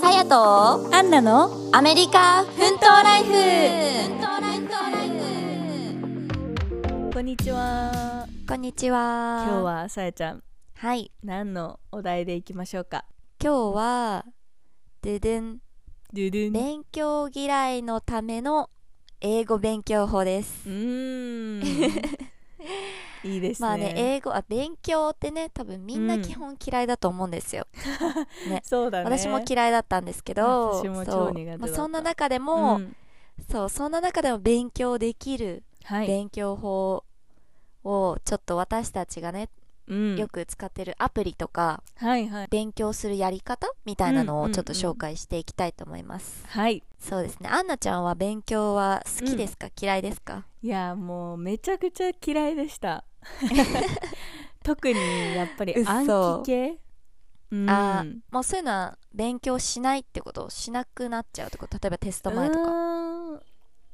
さやとアンナのアメリカ奮闘ライフ。こんにちは。こんにちは。今日はさやちゃんはい。何のお題でいきましょうか？今日はドゥドゥンドゥドゥン勉強嫌いのための英語勉強法です。うーん いいですね。まあね英語あ勉強ってね多分みんな基本嫌いだと思うんですよ、そうだね。私も嫌いだったんですけど私もそう。超苦手まあ、そんな中でも、うん。そうそんな中でも勉強できるはい、勉強法をちょっと私たちがね、うん、よく使ってるアプリとかはいはい。勉強するやり方みたいなのうんうんうん。をちょっと紹介していきたいと思います、はい。そうですね。アンナちゃんは勉強は好きですか、嫌いですか？いやもうめちゃくちゃ嫌いでした 特にやっぱり嘘。暗記系？うん。あーもうそういうのは勉強しないってことしなくなっちゃうってこと例えばテスト前とか。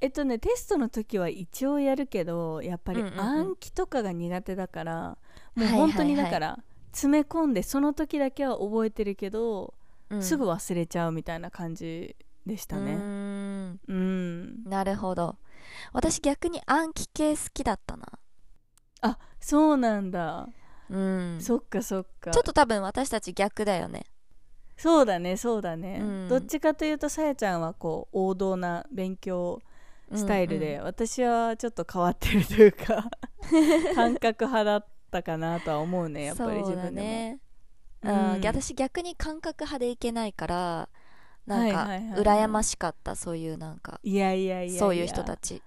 えっとねテストの時は一応やるけどやっぱりうんうんうん。暗記とかが苦手だから、もうはいはい。はい本当にだから、詰め込んでその時だけは覚えてるけど、うん。すぐ忘れちゃうみたいな感じでしたね。うん。なるほど。私逆に暗記系好きだったなあそうなんだ、うん。ちそっかそっか。ょっと多分私たち逆だよね。そうだねそうだね、うん。どっちかというとさやちゃんはこう王道な勉強スタイルで、私はちょっと変わってるというか 感覚派だったかなとは思うねやっぱり自分でも、ね。ううん。ん、私逆に感覚派でいけないからなんか羨ましかったそういうなんか。いやいやいやや。そういう人たち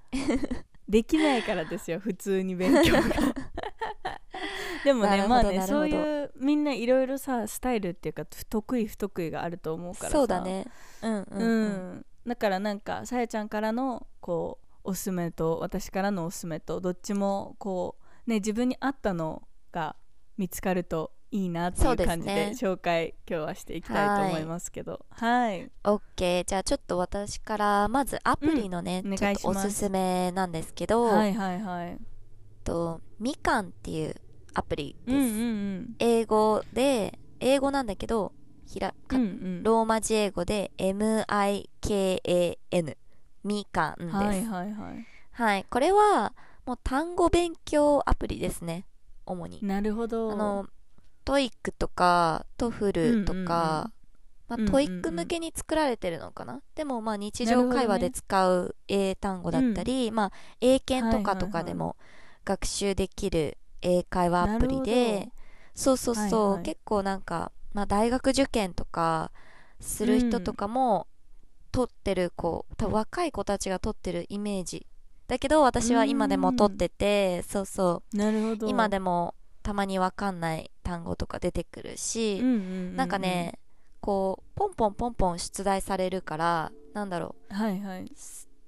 できないからですよ普通に勉強が。でもねまあねそういうみんないろいろさスタイルっていうか得意不得意があると思うからさ。そうだね。うんうん、ううん。ん、だからなんかさやちゃんからのこうおすすめと私からのおすすめとどっちもこうね自分に合ったのが見つかるといいなっていうう感じでね。紹介今日はしていきたいと思いますけど。はい。オッケー。じゃあちょっと私からまずアプリのね、うん。おちょっとおす。すすめなんですけど、はいはいはい。とみかんっていうアプリです、うんうん英語で英語なんだけどひらうんうん。ローマ字英語で MIKAN みかんです。はいはいはい。はい、これはもう単語勉強アプリですね、主に。なるほど。あの、 TOEIC とか、 TOEFL とか、うんうんうん。まあ、 TOEIC 向けに作られてるのかな、でもまあ日なるほどね。常会話で使う英単語だったり、まあ英検とかとかでも学習できる英会話アプリなるで、そうそうそう、はいはい。結構なんか、まあ大学受験とかする人とかも、取ってる子多分若い子たちが取ってるイメージだけど私は今でも取っててそうそなるほど。う今でもたまにわかんない単語とか出てくるし、うんうんうんうなんかねこうポンポンポンポン出題されるからなんだろはいはい。う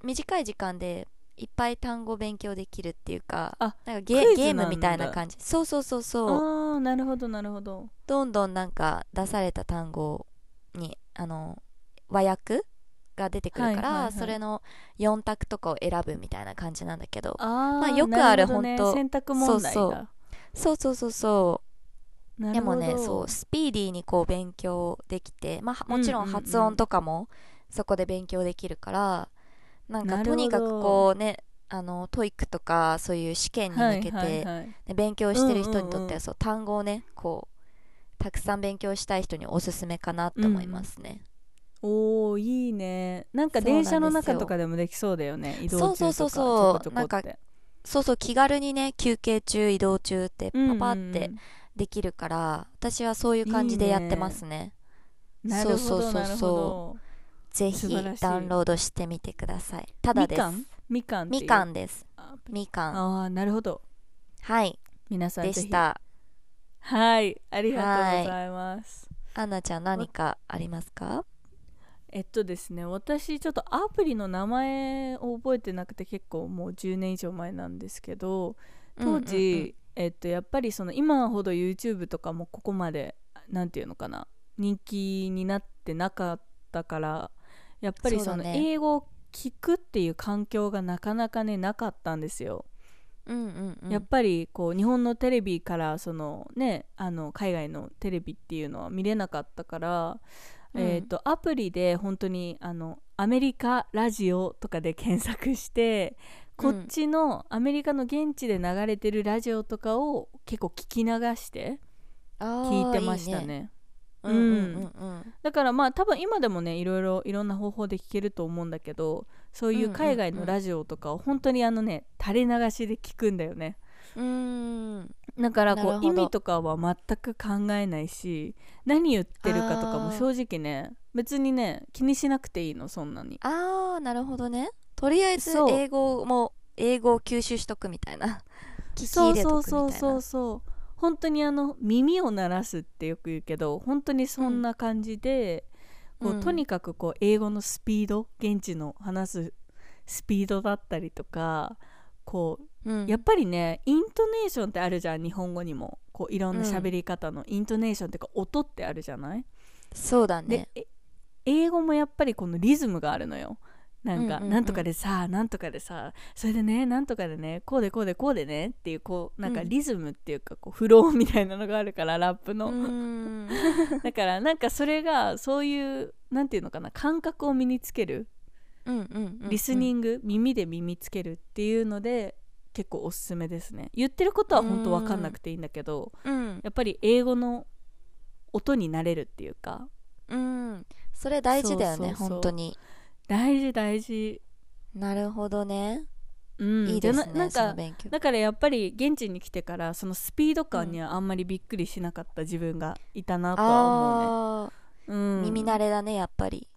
短い時間でいっぱい単語勉強できるっていうかあなんかゲームみたいな感じ。そうそうそうそう。ああなるほどなるほど。どんどんなんか出された単語にあの和訳が出てくるから、はいはいはい。それの4択とかを選ぶみたいな感じなんだけど。まあよくあるなほどね。ほんと選択問題だそう。そうそうそうそうでもねそうスピーディーにこう勉強できてまあもちろんうんうん。うん発音とかもそこで勉強できるからなんかとにかくこうねあの TOEIC とかそういう試験に向けて、はいはい勉強してる人にとってうんうんうん。はそう単語をねこうたくさん勉強したい人におすすめかなと思いますね、おーいいね。なんか電車の中とかでもできそうだよね移動中とかそうそうそうそう。なんかって。そうそう気軽にね休憩中移動中ってパうんうんうん。パってできるから、私はそういう感じでやってますね。なるほそうそうそうそう。ぜひダウンロードしてみてください。ただです。みかん？みかんです。あみかん。あーなるほど。はい。で皆さんぜひした。はい。ありがとうございます。アンナちゃん何かありますか？えっとですね私ちょっとアプリの名前を覚えてなくて結構もう10年以上前なんですけど当時、えっと、やっぱりその今ほど YouTube とかもここまでなんていうのかな人気になってなかったからやっぱりその英語を聞くっていう環境がなかなかねなかったんですよ。うんうんうん。やっぱりこう日本のテレビからそのねあの海外のテレビっていうのは見れなかったからえー、とアプリで本当にあのアメリカラジオとかで検索してこっちのアメリカの現地で流れてるラジオとかを結構聞き流して聞いてましたね。だからまあ多分今でもねいろいろいろんな方法で聞けると思うんだけどそういう海外のラジオとかを本当にあのね垂れ流しで聞くんだよね。うん。だからこう意味とかは全く考えないし何言ってるかとかも正直ね別にね気にしなくていいのそんなに。あーなるほどねとりあえず英語も英語を吸収し とくみたいな。そうそうそうそうそう。本当にあの耳を鳴らすってよく言うけど本当にそんな感じで、こううんとにかくこう英語のスピード現地の話すスピードだったりとかこううん。やっぱりねイントネーションってあるじゃん日本語にも。こういろんな喋り方のイントネーションっていうか音ってあるじゃない、そうだね。英語もやっぱりこのリズムがあるのよなんか、なんとかでさなんとかでさそれでねなんとかでねこうでこうでこうでねっていうこうなんかうん。リズムっていうかこうフローみたいなのがあるからラップうの、ん だからなんかそれがそういうなんていうのかな感覚を身につけるうんうんうんリスニング、耳で耳つけるっていうので結構おすすめですね。言ってることは本当分かんなくていいんだけどうん。やっぱり英語の音になれるっていうか。うん。それ大事だよね本当に大事大事。なるほどね。うん。いいですねそのなだからやっぱり現地に来てからそのスピード感にはあんまりびっくりしなかった自分がいたなとは思うね、あうん、ー耳慣れだねやっぱり。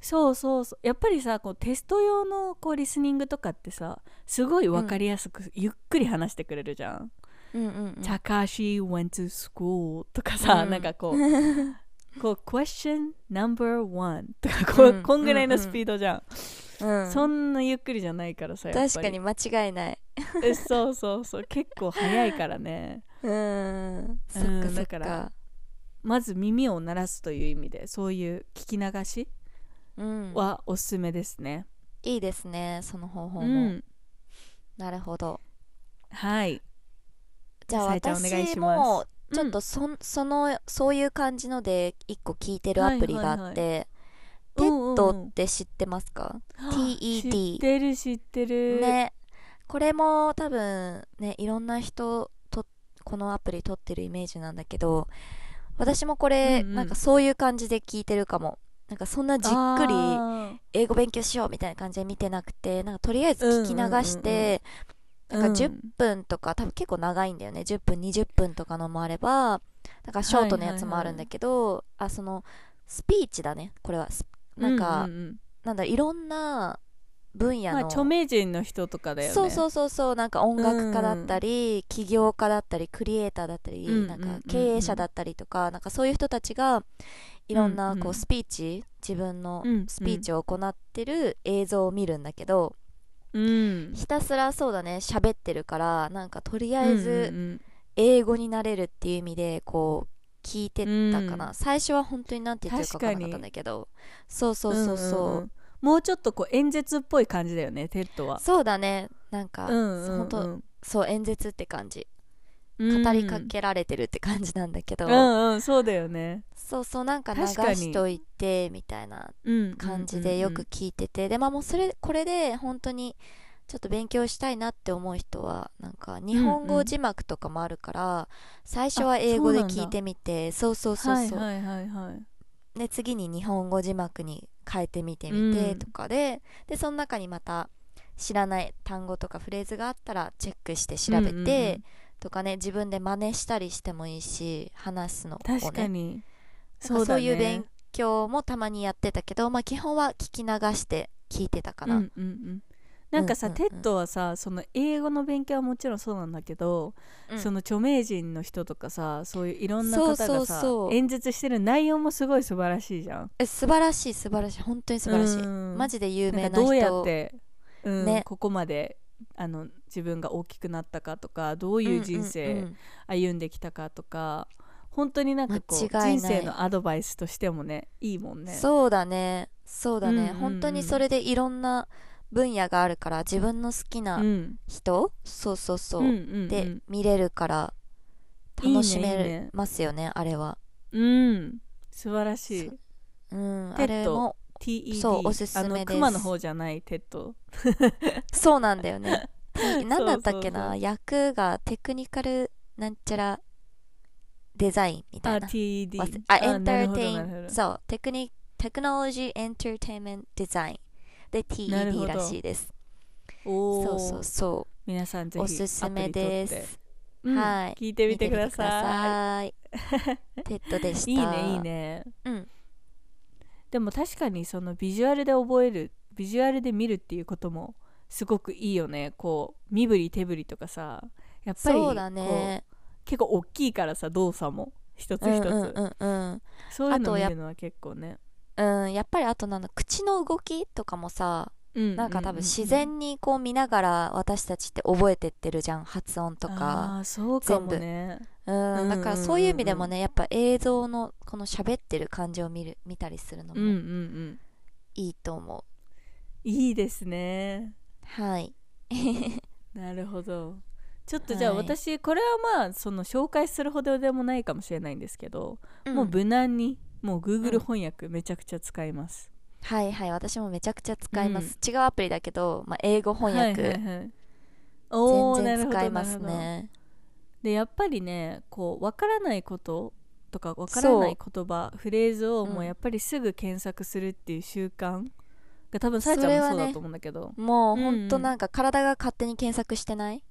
そうそうそう。やっぱりさこうテスト用のこうリスニングとかってさすごい分かりやすく、ゆっくり話してくれるじゃん。うんうんうん「高橋 went to school」とかさ、うん。なんかこう こう question number one とかこう、うんこんぐらいのスピードじゃん、うんそんなゆっくりじゃないからさ確かに間違いない。えそうそうそう。結構早いからね。うん。そっかそっだからかまず耳を鳴らすという意味でそういう聞き流しうん。はおすすめですね。いいですねその方法も。うん。なるほど。はい。じゃあ私します。もちょっとそ,、そのそういう感じので一個聞いてるアプリがあって、 TED って知ってますか、知 TED ってる知ってる。ね。これも多分ねいろんな人とこのアプリ撮ってるイメージなんだけど私もこれ、うんうん。なんかそういう感じで聞いてるかも。なんかそんなじっくりあ英語勉強しようみたいな感じで見てなくてなんかとりあえず聞き流して、ーなんか10うん。分とか多分結構長いんだよね。10分20分とかのもあればなんかショートのやつもあるんだけど、あそのスピーチだね。これは。スなんか、うんうんうん。なんだいろんな分野の、まあ著名人の人とかだよね。そうそうそうそう。なんか音楽家だったり、起業家だったりクリエイターだったり、うんうんうんなんか経営者だったりとか、なんかそういう人たちがいろんうんうんなこうスピーチ、自分のうんうん。スピーチを行ってる映像を見るんだけど、うん。ひたすらそうだね。喋ってるからなんかとりあえず英語に慣れるっていう意味でこう聞いてたかな、うん。最初は本当になんて言ってるか分からなかったんだけど。そうそうそうそう,、んんん。もうちょっとこう演説っぽい感じだよね TED は。そうだね。なんか、うんうんうん。本当そう演説って感じ。うん語りかけられてるって感じなんだけど、うんうんそうだよね。そうそうなんか流しといてみたいなうん感じでよく聞いてて、でまあもうそれこれで本当にちょっと勉強したいなって思う人はなんか日本語字幕とかもあるから、最初は英語で聞いてみてそうそうそうそう、はいはいはいはいで次に日本語字幕に変えてみてみてうん。とかで、でその中にまた知らない単語とかフレーズがあったらチェックして調べて、うんうんうんとかね自分で真似したりしてもいいし話すのをね。確かに。そうだね。そういう勉強もたまにやってたけど、まあ、基本は聞き流して聞いてたかな、うんうんうん。なんかさ、うんうんうん。 TED はさその英語の勉強はもちろんそうなんだけど、うん。その著名人の人とかさそういういろんな方がさそうそうそう。演説してる内容もすごい素晴らしいじゃん。え素晴らしい素晴らしい。本当に素晴らしい、うん。マジで有名な人。なんかどうやって、うんね。ここまであの自分が大きくなったかとかどういう人うんうん生うん。歩んできたかとか、本当になんかこう人生のアドバイスとしてもねいいもんね。そうだね。そうだね、うんうんうん。本当にそれでいろんな分野があるから自分の好きなうん。人、そうそうそう、うんうんうん。で見れるから楽しめますよねあれは。うん。素晴らしい。う。ん。あれも TED そうおすすめです。熊の方じゃないテッド。そうなんだよね。何だったっけな？略がテクニカルなんちゃらデザインみたいな。TED 忘れあエンターテインそうテクニテクノロジーエンターテインメントデザインで TED ど。らしいです。おー。そうそうそ皆さんぜひうおすすめです。うんはい。聞いてみてください。TED でした。いいいねいいね。うんでも確かにそのビジュアルで覚えるビジュアルで見るっていうこともすごくいいよね。こう身振り手振りとかさやっぱりそうだね。結構大きいからさ動作も一つ一つ、うんうんうんうんそういうの見るのは結構ね。うん、やっぱりあとなんだ口の動きとかもさうんなんか多分自然にこう見ながら私たちって覚えてってるじゃん発音とか。そうかもね。うん。だからそういう意味でもねやっぱ映像のこの喋ってる感じを見る見たりするのもんいいと思う、いいですね。はい。なるほど。ちょっとじゃあはい。私これはまあその紹介するほどでもないかもしれないんですけど、もううん無難にもうう Google ん。翻訳めちゃくちゃ使います、はいはい私もめちゃくちゃ使います、違うアプリだけど、まあ、英語翻訳、はいはいはい。全然使いますね。でやっぱりねこう分からないこととか分からない言葉フレーズをもうやっぱりすぐ検索するっていう習慣が多分さえちゃんもそうだと思うんだけど、もううんうん。ほんとなんか体が勝手に検索してない、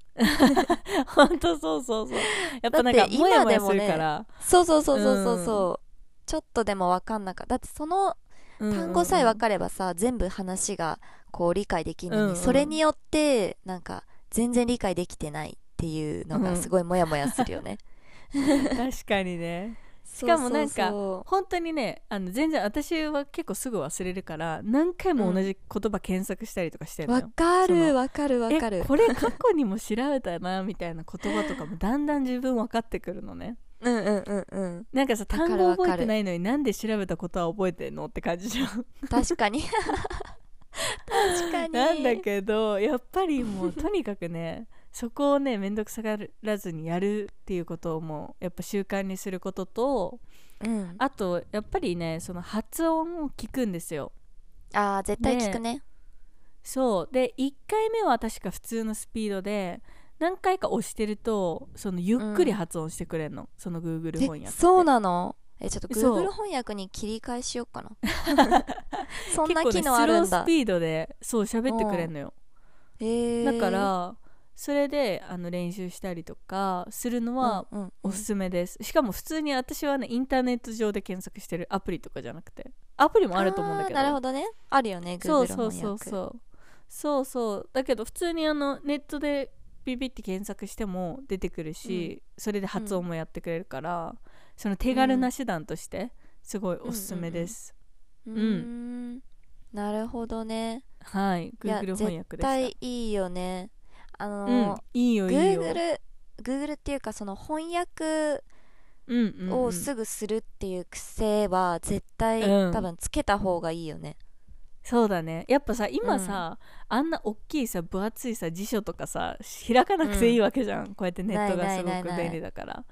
ほんとそうそうそう。やっぱなんか今ですもねそうそうそうそうそうそう、ちょっとでも分かんなかった。だってその単語さえ分かればさ、全部話がこう理解できるのに、うんうん。それによってなんか全然理解できてないっていうのがすごいモヤモヤするよね、確かにね。しかもなんか本当にねあの全然私は結構すぐ忘れるから何回も同じ言葉検索したりとかしてるのよ、かそのるわかるわかる。えこれ過去にも調べたなみたいな言葉とかもだんだん自分分かってくるのねうんうんうんうん。なんかさ単語覚えてないのになんで調べたことは覚えてんのって感じじゃん。確かに。確かに。なんだけどやっぱりもうとにかくねそこをね面倒くさがらずにやるっていうことをもうやっぱ習慣にすることとうん、あとやっぱりねその発音を聞くんですよ。あー絶対聞くねそう。で1回目は確か普通のスピードで何回か押してるとそのゆっくり発音してくれるの、その Google 翻訳そうなの？えちょっとそう。Google 翻訳に切り替えしようかな。そんな機能あるんだ。スロースピードでそう喋ってくれるのよ。へー。だからそれであの練習したりとかするのはうんうんおすすめです、しかも普通に私はねインターネット上で検索してるアプリとかじゃなくて。アプリもあると思うんだけど。なるほどね。あるよね Google そう翻訳そうそう。そうそうそう。だけど普通にあのネットでピピって検索しても出てくるし、それで発音もやってくれるから、その手軽な手段としてすごいおすすめです、うーんなるほどねはい Google 翻訳でした対いいよねあのうん、いいよいいよ Google Google っていうかその翻訳をすぐするっていう癖は絶対、うん多分つけた方がいいよねそうだね。やっぱさ今さ、あんな大きいさ分厚いさ辞書とかさ開かなくていいわけじゃん、こうやってネットがすごく便利だから。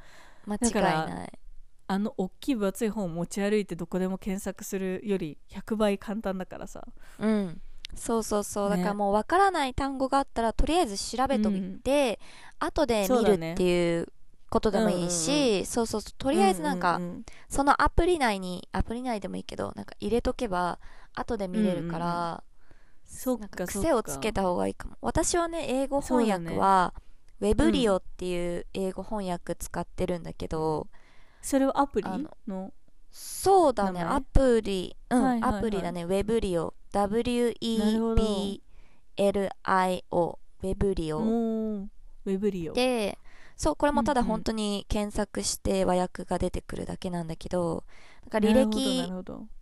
間違いだからあの大きい分厚い本を持ち歩いてどこでも検索するより100倍簡単だからさ。うん。そうそうそう、ね。だからもうわからない単語があったらとりあえず調べといて、後で見るっていうことでもいいし、そうそうそうとりあえずなんか、ううそのアプリ内にアプリ内でもいいけどなんか入れとけば後で見れるから、か癖をつけた方がいいかも。私はね英語翻訳は、ウェブリオっていう英語翻訳使ってるんだけど、それはアプリ？あのの？そうだねアプリ。うん、アプリだね。ウェブリオ WEBLIO ウェブリオウェブリオでそうこれもただ本当に検索して和訳が出てくるだけなんだけどなんか履歴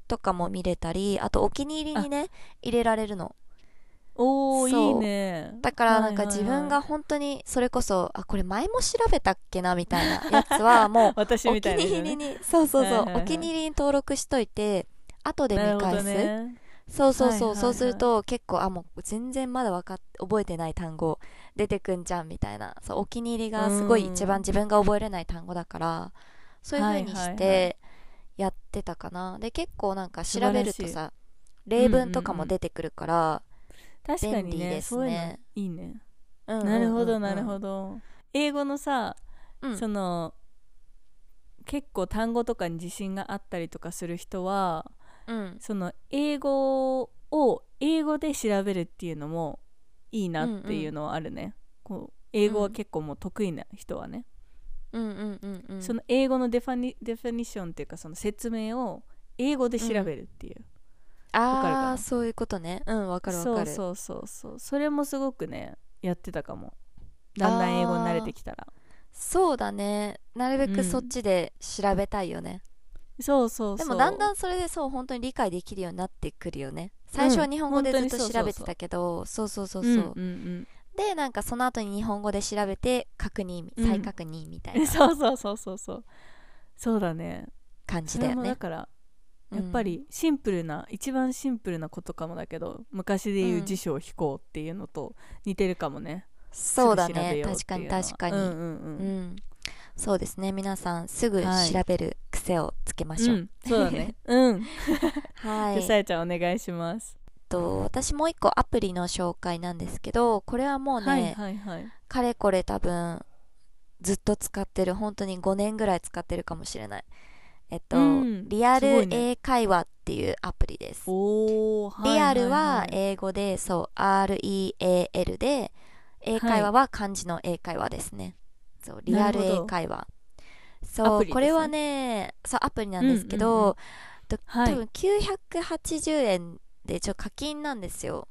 とかも見れたりあとお気に入りにね入れられるの。おーいいね。だからなんか自分が本当にそれこそあこれ前も調べたっけなみたいなやつは もう私お気みたいなね。に入りにそうそうそう、お気に入りに登録しといて後で見なるほ返す、どねそうそうそう、はいはいはい。そうすると結構あもう全然まだわかっ覚えてない単語出てくんじゃんみたいな。そうお気に入りがすごいうん。一番自分が覚えれない単語だからそういう風にしてはいはいはい。やってたかな。で結構なんか調べるとさ例文とかも出てくるから、確かに便利ですね。そういうのねいいね。うんうんうんうん。なるほどなるほど。英語のさうん。その結構単語とかに自信があったりとかする人はうん。その英語を英語で調べるっていうのもいいなっていうのはあるね、こう英語は結構もう得意な人はね、うんうんうんうん。その英語のデファニデファニションっていうかその説明を英語で調べるっていう、わかるかな？ああそういうことね。うんわかるわかる。そうそうそうそう。それもすごくねやってたかも。だんだん英語に慣れてきたら。そうだね。なるべうんくそっちで調べたいよね、そうそうそう。でもだんだんそれでそう本当に理解できるようになってくるよね。最初は日本語でずっと調べてたけどそうそうそうそう、うんうんでなんかその後に日本語で調べて確認うん。再確認みたいうんな。そうそうそうそうそう。そうだね。感じだよね。もだからうんやっぱりシンプルな、一番シンプルなことかもだけど昔で言ううん辞書を引こうっていうのと似てるかもね、そうだすぐ調べね確かに確かに、うんうんううん。ん。そうですね。皆さんすぐはい。調べる癖をつけましょう、うん。そうだね。うん。はい。じゃあさやちゃんお願いします。と私もう一個アプリの紹介なんですけどこれはもうね、はいはいはい。かれこれ多分ずっと使ってる本当に5年ぐらい使ってるかもしれない。えっと、うん。リアル英会話っていうアプリです。おーリアルはいい英語でそう REAL で英会話は漢字の英会話ですね、そうリアル英会話。アそう、ね。これはねそうアプリなんですけど、うんうんうん。多分980円でちょ課金なんですよ。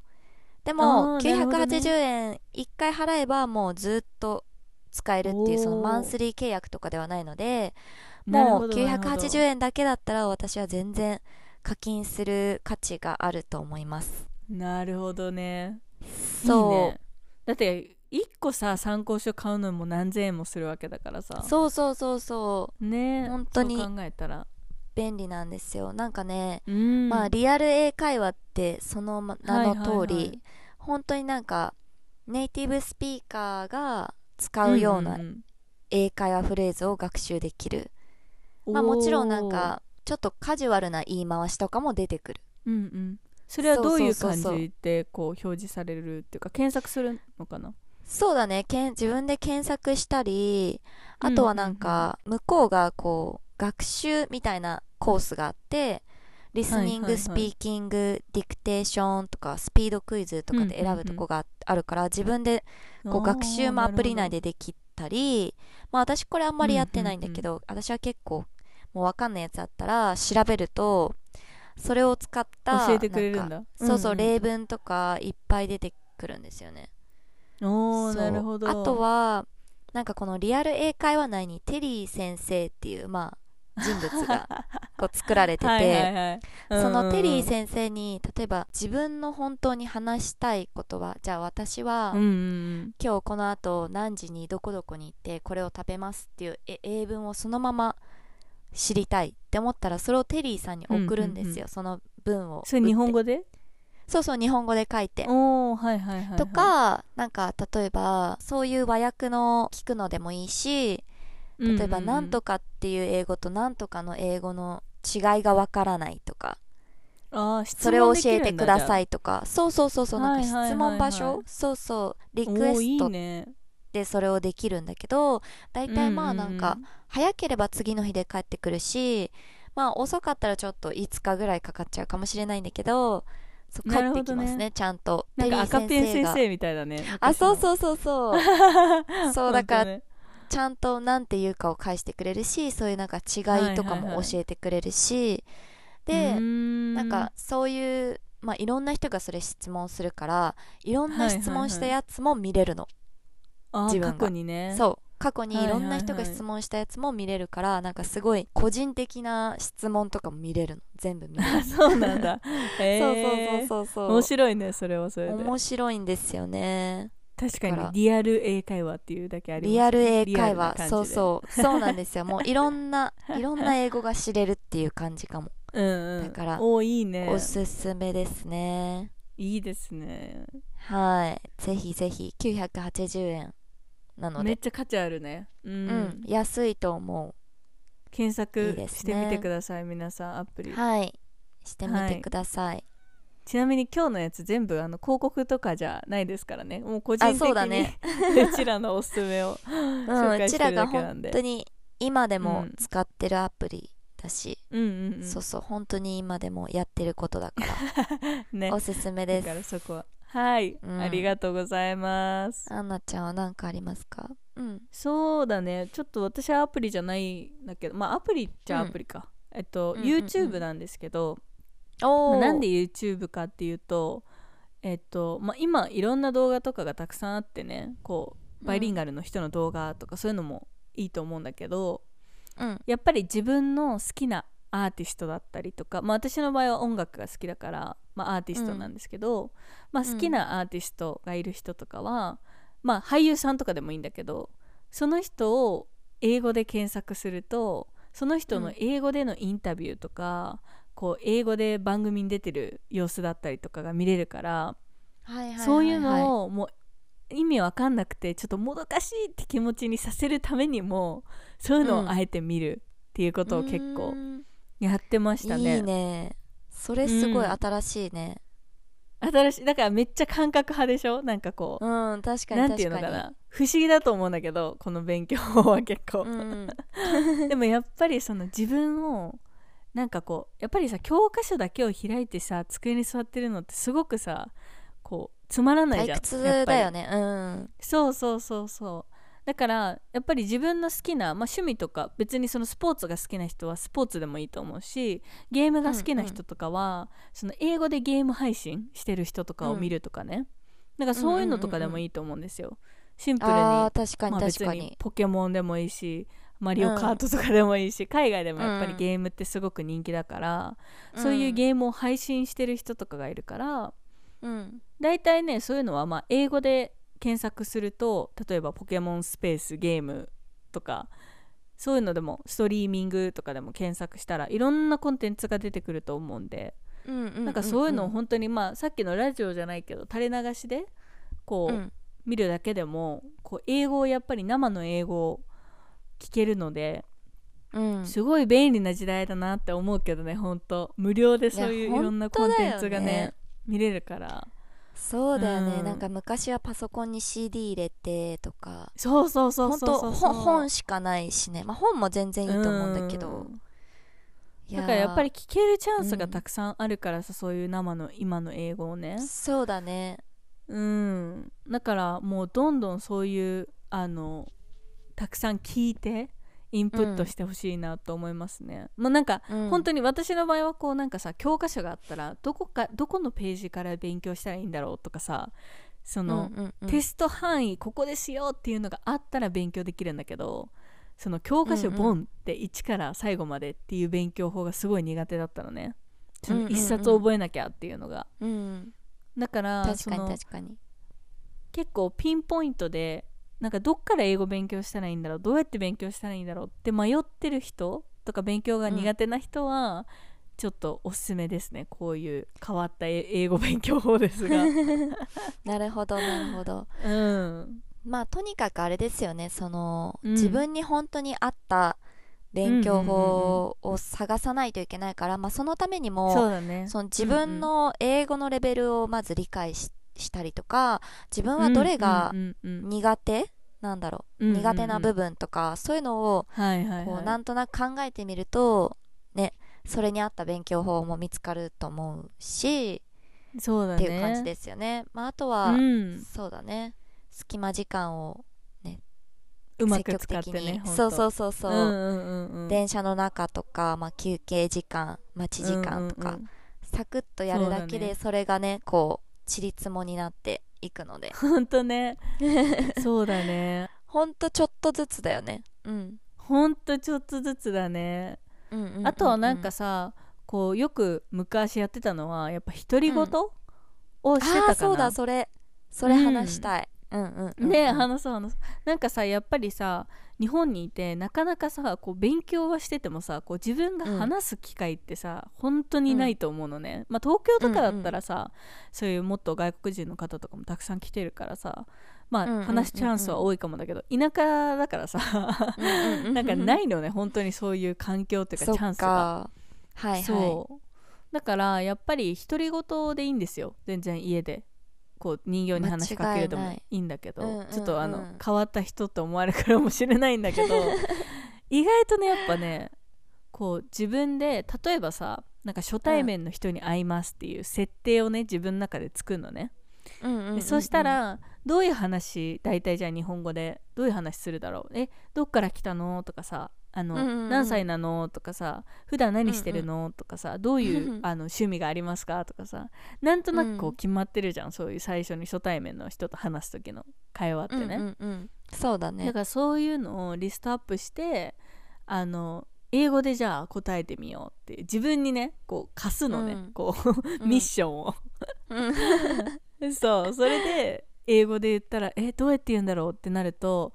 であもーなるほどね。980円1回払えばもうずっと使えるっていうそのマンスリー契約とかではないのでもうなるほどなるほど。980円だけだったら私は全然課金する価値があると思います。なるほどね。そう。ねだって1個さ参考書買うのも何千円もするわけだからさ。そうそうそうそう。ね本当に考えたら。便利なんですよ。なんかね、うん。まあリアル英会話ってそのま名の通り、はいはいはい。本当になんかネイティブスピーカーが使うような英会話フレーズを学習できる、うんまあもちろんなんかちょっとカジュアルな言い回しとかも出てくる。うんうん。それはどういう。感じでこう表示されるっていうか検索するのかな？そうだね。けん自分で検索したりあとはなんか向こうがこう学習みたいなコースがあってリスニング、スピーキングディクテーションとかスピードクイズとかで選ぶとこがああるから自分でこう学習もアプリ内でできたりまあ私これあんまりやってないんだけど、私は結構もう分かんないやつあったら調べるとそれを使った教えてくれるんだ。そうそう、例文とかいっぱい出てくるんですよねおなるほど。あとはなんかこのリアル英会話内にテリー先生っていうまあ人物が こう作られててそのテリー生先生に例えば自分の本当に話したいことはじゃあ私は、うんうん今日この後何時にどこどこに行ってこれを食べますっていうえ英文をそのまま知りたいって思ったらそれをテリーさんに送るんですよ、うんうんうん。その文をそれ日本語で？そうそう日本語で書いて。おおはいはいはいはい。とかなんか例えばそういう和訳の聞くのでもいいし例えば「なんとかか」っていう英語と「なんとか」の英語の違いがわからないとか。それを教えてくださいいとか。そうそうそうそうなんか質問場所？そうそうリクエスト。でそれをできるんだけど大体まあなんかうん。早ければ次の日で帰ってくるしまあ遅かったらちょっと5日ぐらいかかっちゃうかもしれないんだけどそう帰ってきますねちゃんと。なんか赤ペン先が。生みたいだねあそううそうそうそう。そうだかららちゃんと何て言うかを返してくれるしそういうなんか違いとかもはいはいはい教えてくれるし、でななんかそういう、まあ、いろんな人がそれ質問するからいろんな質問したやつも見れるの、自分が。過去にね。そう過去にいろんな人が質問したやつも見れるから、なんかすごい個人的な質問とかも見れるの。全部見れる。あ そうなんだ。へーそうそうそう。そう面白いねそれはそれで。面白いんですよね。確かにリアル英会話っていうだけありますね。リアル英会話。そうそう。そうなんですよ。もう いろんないろんな英語が知れるっていう感じかも、うんうん。だからおーいいね。おすすめですね。いいですね。はい。ぜひぜひ。980円なので。めっちゃ価値あるね。ううん。ん、安いと思う。検いい索ですね。してみてください皆さんアプリ。はい。してみてください、ちなみに今日のやつ全部あの広告とかじゃないですからね。もう個人的あそうだに、ね。うちらのおすすめをうん、介してるらが本だけなんで。当に今でもうん。使ってるアプリだし、うんうんうん。そうそう本当に今でもやってることだから。ね。おすすめだです。からそこははい、うん。ありがとうございます。アンナちゃんは何かありますか？うん。そうだね。ちょっと私はアプリじゃないんだけどまあアプリっちゃアプリか、えっと、うんうんうん。YouTube なんですけど、おー。なんで YouTube かっていうとえっと、まあ、今いろんな動画とかがたくさんあってねこうバイリンガルの人の動画とかそういうのもいいと思うんだけど、うん。やっぱり自分の好きなアーティストだったりとか、まあ、私の場合は音楽が好きだから、まあ、アーティストなんですけど、まあ、好きなアーティストがいる人とかは、まあ、俳優さんとかでもいいんだけどその人を英語で検索するとその人の英語でのインタビューとか、こう英語で番組に出てる様子だったりとかが見れるから、はいはいはいはい。そういうのをもう意味わかんなくてちょっともどかしいって気持ちにさせるためにもそういうのをあえて見るっていうことを結う構やってましたね。いいね。それすごいうん。新しいね。新しいだからめっちゃ感覚派でしょ？なんかこう、うん確かになんていうのかな？不思議だと思うんだけどこの勉強法は結構、うん でもやっぱりその自分をなんかこうやっぱりさ教科書だけを開いてさ机に座ってるのってすごくさこうつまらないじゃん退屈だよね。うん。そうそうそうそうだからやっぱり自分の好きな、まあ、趣味とか別にそのスポーツが好きな人はスポーツでもいいと思うしゲームが好きな人とかは、その英語でゲーム配信してる人とかを見るとかね、だからそういうのとかでもいいと思うんですよ、シンプルに。あー確かにまあ、別確かに。にポケモンでもいいしマリオカートとかでもいいし、海外でもやっぱりうん。ゲームってすごく人気だから、そういうゲームを配信してる人とかがいるからうん。大体ねそういうのはまあ英語で検索すると例えばポケモンスペースゲームとかそういうのでもストリーミングとかでも検索したらいろんなコンテンツが出てくると思うんで、うんうんうんなんかそういうのを本当にまあさっきのラジオじゃないけど垂れ流しでこう、うん。見るだけでもこう英語をやっぱり生の英語を聞けるのでうん。すごい便利な時代だなって思うけどね本当。無料でそういういろんなコンテンツがねね見れるからそうだよね、うん。なんか昔はパソコンに CD 入れてとか。そうそうそう本そうそう。当本本しかないしね。まあ本も全然いいと思うんだけど。うん。いやー。だからやっぱり聞けるチャンスがたくさんあるからさ、そういう生の今の英語をね。そうだね。うん。だからもうどんどんそういうあのたくさん聞いてインプットしてほしいなと思いますね、まあなんかうん。本当に私の場合はこうなんかさ教科書があったらどこかどこのページから勉強したらいいんだろうとかさその、うんうんうん。テスト範囲ここですよっていうのがあったら勉強できるんだけどその教科書うんうんボンって1から最後までっていう勉強法がすごい苦手だったのね。そのうんうんうん1冊覚えなきゃっていうのが、うん。だから確かにその確かに。結構ピンポイントでなんかどっから英語勉強したらいいんだろう？どうやって勉強したらいいんだろう？って迷ってる人とか勉強が苦手な人は、ちょっとおすすめですね。こういう変わったえ英語勉強法ですが。なるほどなるほど。うん。まあとにかくあれですよね。その、うん。自分に本当に合った勉強法を探さないといけないから、まあ、そのためにもね。その自分の英語のレベルをまず理解ししたりとか自分はどれが苦手？なんだろう,、苦手な部分とかそういうのをこうはいなんとなく考えてみるとねそれに合った勉強法も見つかると思うし、そうだね。っていう感じですよね、まあ、あとは、うん、そうだね。隙間時間をうま積極く使っ的に、てねそうそうそうそう、うんうんうんうん。電車の中とか、まあ、休憩時間待ち時間とか、うんうんうんサクッとやるだけでそれがねこうちりつもになっていくので。ほんとね。そうだね。ほんとちょっとずつだよね。うん。ほんとちょっとずつだね。うんうんうんうん。あとはなんかさこうよく昔やってたのはやっぱ独り言、をしてたかな。ああそうだそれ。それ話したい、うん、うんうんうん。ね話そう話そう。なんかさやっぱりさ日本にいてなかなかさこう勉強はしててもさこう自分が話す機会ってさ、本当にないと思うのね、まあ東京とかだったらさ、そういうもっと外国人の方とかもたくさん来てるからさまあ、うんうんうんうん。話すチャンスは多いかもだけど田舎だからさなんかないのね本当にそういう環境っていうかチャンスが。かはいはい。そう。だからやっぱり独り言でいいんですよ。全然家でこう人形に話しかけるでもいない。んだけど、うんうんうん。ちょっとあの変わった人って思われるかもしれないんだけど 意外とねやっぱねこう自分で例えばさなんか初対面の人に会いますっていう設定をね自分の中で作るのね、うんうんうんうん。でそしたらどういう話大体じゃあ日本語でどういう話するだろうえどっから来たの？とかさあの、うんうんうん。何歳なの？とかさ普段何してるの、とかさどういうあの趣味がありますか？とかさなんとなくこううん。決まってるじゃん、そういう最初に初対面の人と話す時の。会話ってね、うんうんうん。そうだね。だからそういうのをリストアップしてあの英語でじゃあ答えてみようって自分にねこう貸すのね、うん。こうミッションを、うん。そう。それで英語で言ったらえどうやって言うんだろう？ってなると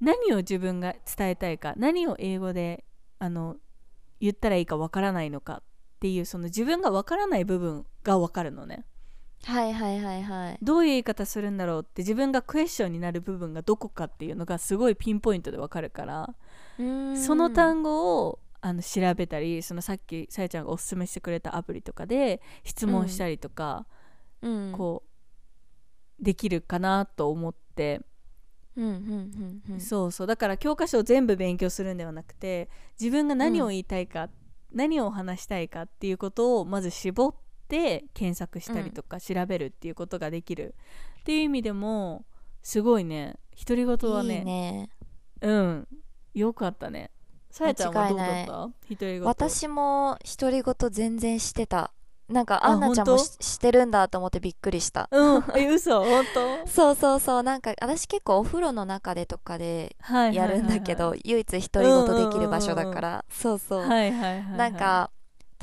何を自分が伝えたいか何を英語であの言ったらいいかわからないのかっていうその自分がわからない部分がわかるのね。はいはいはいはい。どういう言い方するんだろうって自分がクエスチョンになる部分がどこかっていうのがすごいピンポイントでわかるからその単語をあの調べたりそのさっきさやちゃんがおすすめしてくれたアプリとかで質問したりとか、うん。こうできるかなと思って、うんうんうんうん。そうそう。だから教科書を全部勉強するんではなくて自分が何を言いたいか、何を話したいかっていうことをまず絞って検索したりとか調べるっていうことができる、っていう意味でもすごいね。独り言はね。ね。うん。よかったね。さやちゃんはどうだった？独り言私も独り言全然してたなんかあアンナちゃんも本ししてるんだと思ってびっくりした。うん。え嘘？本当？そうそうそう。なんか私結構お風呂の中でとかではいやるんだけど、唯一独り言できる場所だから、そうそう、はいはいはいはい。なんか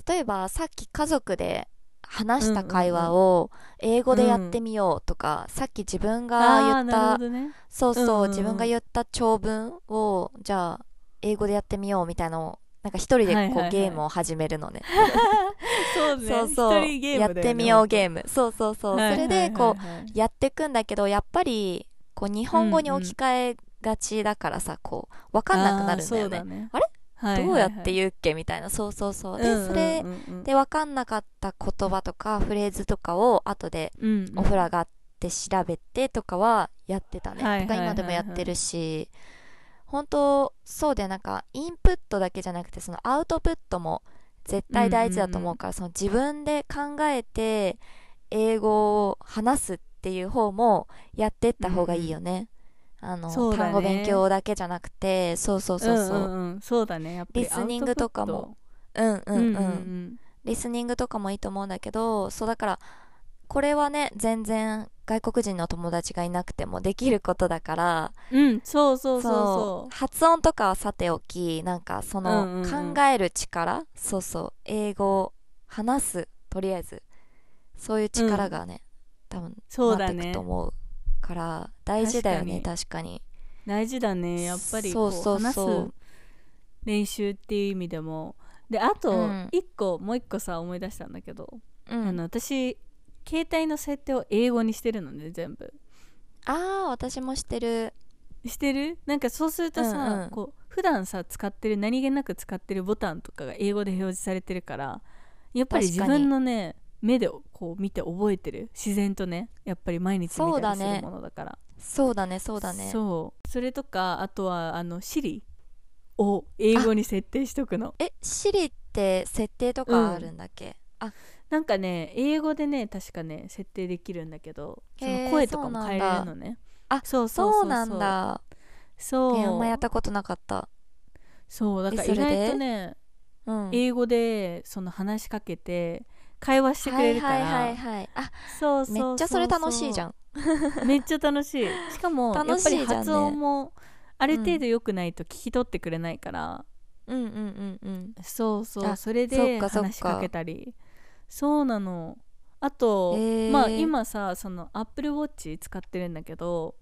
例えばさっき家族で話した会話を英語でやってみようとか、さっき自分が言ったね。そうそう、うんうんうん。自分が言った長文をじゃあ英語でやってみようみたいなのをなんか一人でこう、はいはいはい。ゲームを始めるのね そうね。そうそう、ねやってみようゲーム。そうそうそう、はいそれでこう、やってくんだけどやっぱりこう日本語に置き換えがちだからさこう分かんなくなるんだよね。あね。あれ？どうやって言うっけ？みたいな。そうそうそう。で、うんうんうんうん。それで分かんなかった言葉とかフレーズとかを後でうんうん。お風呂上がって調べてとかはやってたね、とか今でもやってるし。本当そうでなんかインプットだけじゃなくてそのアウトプットも絶対大事だと思うから、その自分で考えて英語を話すっていう方もやってった方がいいよね、あのそうだね。単語勉強だけじゃなくて。そうそうそうそう、んんうん。そうだね。やっぱりリスニングとかも。うんうんうん、アウトプットうんうん。リスニングとかもいいと思うんだけどそうだからこれはね全然外国人の友達がいなくてもできることだからうんうんそうそうそう。そう発音とかはさておきなんかそのうんうんうん。考える力、そうそう英語を話すとりあえずそういう力がね、多分そうだね。と思うから大事だよね確かに。大事だねやっぱりこそうそうう。話すそう練習っていう意味でも。であとうん。一個もう一個さ思い出したんだけど。うん。あの私携帯の設定を英語にしてるのね全部。あー私もしてる。してる？なんかそうするとさ、うんうん。こう普段さ使ってる何気なく使ってるボタンとかが英語で表示されてるからやっぱり自分のね目でこう見て覚えてる？自然とねやっぱり毎日見たりするものだから。そうだねそうだね。そう。それとかあとはあの Siri を英語に設定しとくの。えシリって設定とかあるんだっけ、あなんかね英語でね確かね設定できるんだけどその声とかも変えれるのね。あそうそうなんだ。そう。えあんまやったことなかった。そうだから意外とねうん。英語でその話しかけて会話してくれるから、はいはいはいはい。あそうそうめっちゃそれ楽しいじゃん。めっちゃ楽しい。しかもやっぱり発音もある程度良くないと聞き取ってくれないから、うんうんうんうん。そうそう。あそれそっで話しかけたりそうなの。あと、へー。まあ今さその Apple Watch 使ってるんだけど、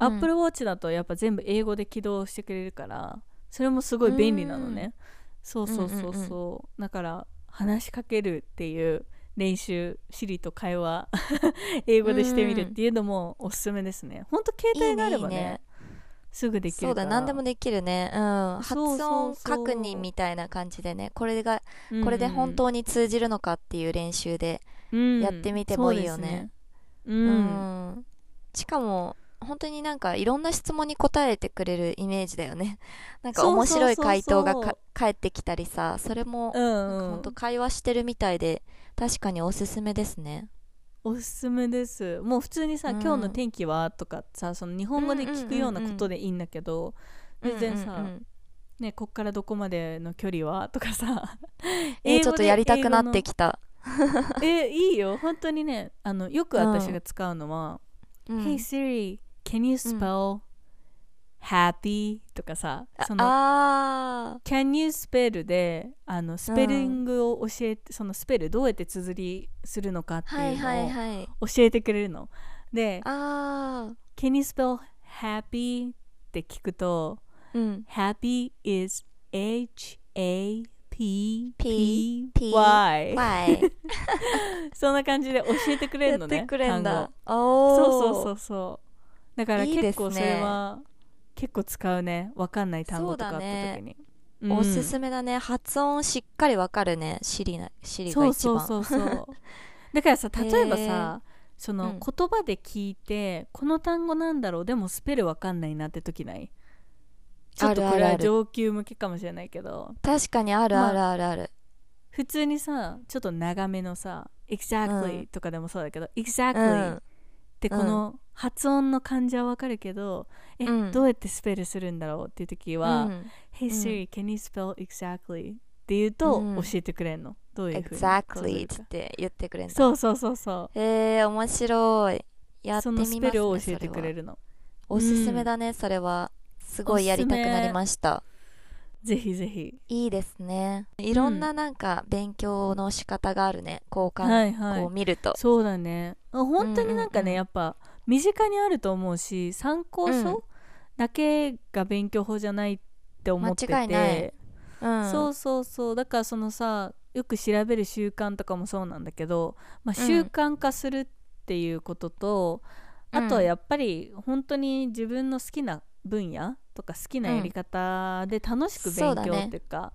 うん。Apple Watch だとやっぱ全部英語で起動してくれるからそれもすごい便利なのね。そうそうそうそう、うんうんだから話しかけるっていう練習シリと会話英語でしてみるっていうのもおすすめですね、ほん。と携帯があればね。ねすぐできるそうだ何でもできるね。うん。発音確認みたいな感じでね。これがこれで本当に通じるのかっていう練習でやってみてもいいよね。そうん、ん。しかも本当になんかいろんな質問に答えてくれるイメージだよね。なんか面白い回答が返ってきたりさそれも本当会話してるみたいで確かにおすすめですねおすすめです。もう普通にさ、うん。今日の天気は？とかさその日本語で聞くようなことでいいんだけど、全然さ、うんうんうん。ねこっからどこまでの距離は？とかさ えーちょっとやりたくなってききた、えいいよ。本当にねあのよく私が使うのは「うん。Hey Siri can you spell、happy?」とかさそのあ Can you spell であのスペリングを教えて、そのスペルどうやって綴りするのかっていいうはいのはい。を教えてくれるの。であ Can you spell happy? って聞くとーうん。Happy is H-A-P-P-Y Y そんな感じで教えてくれやるのねってくれんだ。そうそうそうそう。だから結構それは結構使うね。わかんない単語とかあった時に、うん。おすすめだね。発音しっかりわかるね。シリなシリが一番。そうそうそうそう。だからさ例えばへさそのうん。言葉で聞いて、この単語なんだろう。でもスペルわかんないなって時ない？ちょっとこれは上級向けかもしれないけど。確かにあるまああるある。ある、普通にさちょっと長めのさ「exactly うん」とかでもそうだけど「う exactly」っんてこの発音の感じはわかるけど、え、うん。どうやってスペルするんだろうっていう時は「うん。Hey Siri can you spell exactly?」って言うとうん。教えてくれんの。どういうふうに exactly って言ってくれるんだ。そうそうそうそう。えー、面白い。やってそみますねのスペルを教えてくれるの。おすすめだね、それは。すごいやりたくなりました。ぜひぜひ。いいですね。いろんななんか勉強の仕方があるね交換、はいはい。こう見ると。そうだね。あ本当になんかね、うんうんうん。やっぱ身近にあると思うし参考うん。書だけが勉強法じゃないって思ってて、うん。そうそうそう。だからそのさよく調べる習慣とかもそうなんだけど、まあ、うん。習慣化するっていうことと、うん。あとはやっぱり本当に自分の好きな分野とか好きなやり方で楽しく勉強っていうか、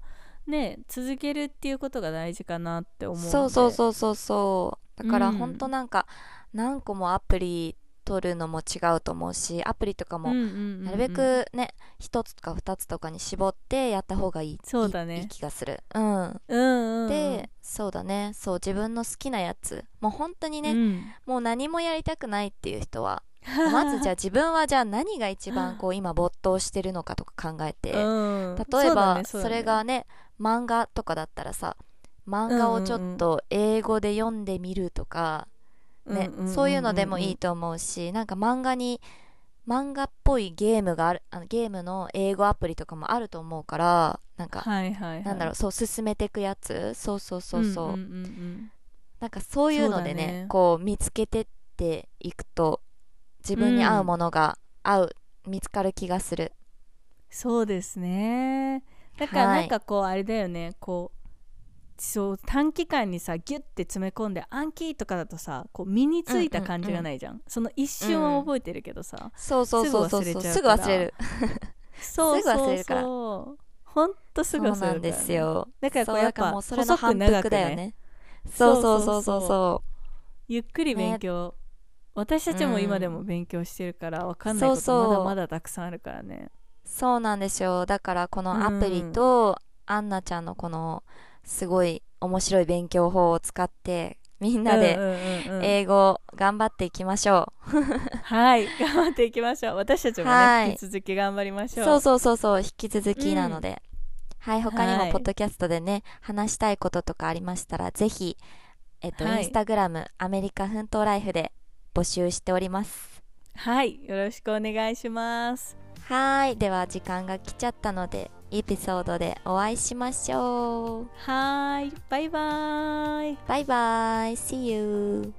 ね続けるっていうことが大事かなって思うそうそうそうそうそう。だからうん。ほんとなんか何個もアプリ取るのも違うと思うしアプリとかもなるべくね一つとか二つとかに絞ってやった方がいいそうだね。いい気がする。うん。うんうんうん。でそうだね。そう自分の好きなやつ。もう本当にね、うん。もう何もやりたくないっていう人は まずじゃあ自分はじゃあ何が一番こう 今没頭してるのかとか考えて、うん。例えばそ,、れがね漫画とかだったらさ漫画をちょっと英語で読んでみるとか、ねうんうんうんうん。そういうのでもいいと思うしなんか漫画に漫画っぽいゲームがあるあのゲームの英語アプリとかもあると思うからなんか、はいはいはい。なんだろうそう進めていくやつ？そうそうそうそう,、んんうんうん。なんかそういうのでねね。こう見つけてっていくと自分に合うものが合う、見つかる気がする。そうですね。だからはい。なんかこうあれだよね。こうそう短期間にさギュッて詰め込んで暗記とかだとさこう身についた感じがないじゃん,、その一瞬は覚えてるけどさ、そうそうそうそうそうすぐ忘れちゃうから。忘れる。そうすぐ忘そうれるから。そうほんとすぐ忘れるから、そうなんですよ。だからこうそうやっぱそれの反復だよね。ねそうそうそう。そうそゆっくり勉強、私たちも今でも勉強してるから分かんないことまだまだたくさんあるからね。うそうなんですよ。だからこのアプリと、アンナちゃんのこのすごい面白い勉強法を使ってみんなでうんうんうんうん。英語頑張っていきましょう、はい頑張っていきましょう。私たちもね、はい。引き続き頑張りましょう。そうそうそうそう引き続きなので、はい他にはい。もポッドキャストでね話したいこととかありましたらぜひえっと、はい。インスタグラムアメリカ奮闘ライフで募集しております。はいよろしくお願いしますはい。では時間が来ちゃったのでエピソードでお会いしましょう。はい。バイバイ。バイバイ。See you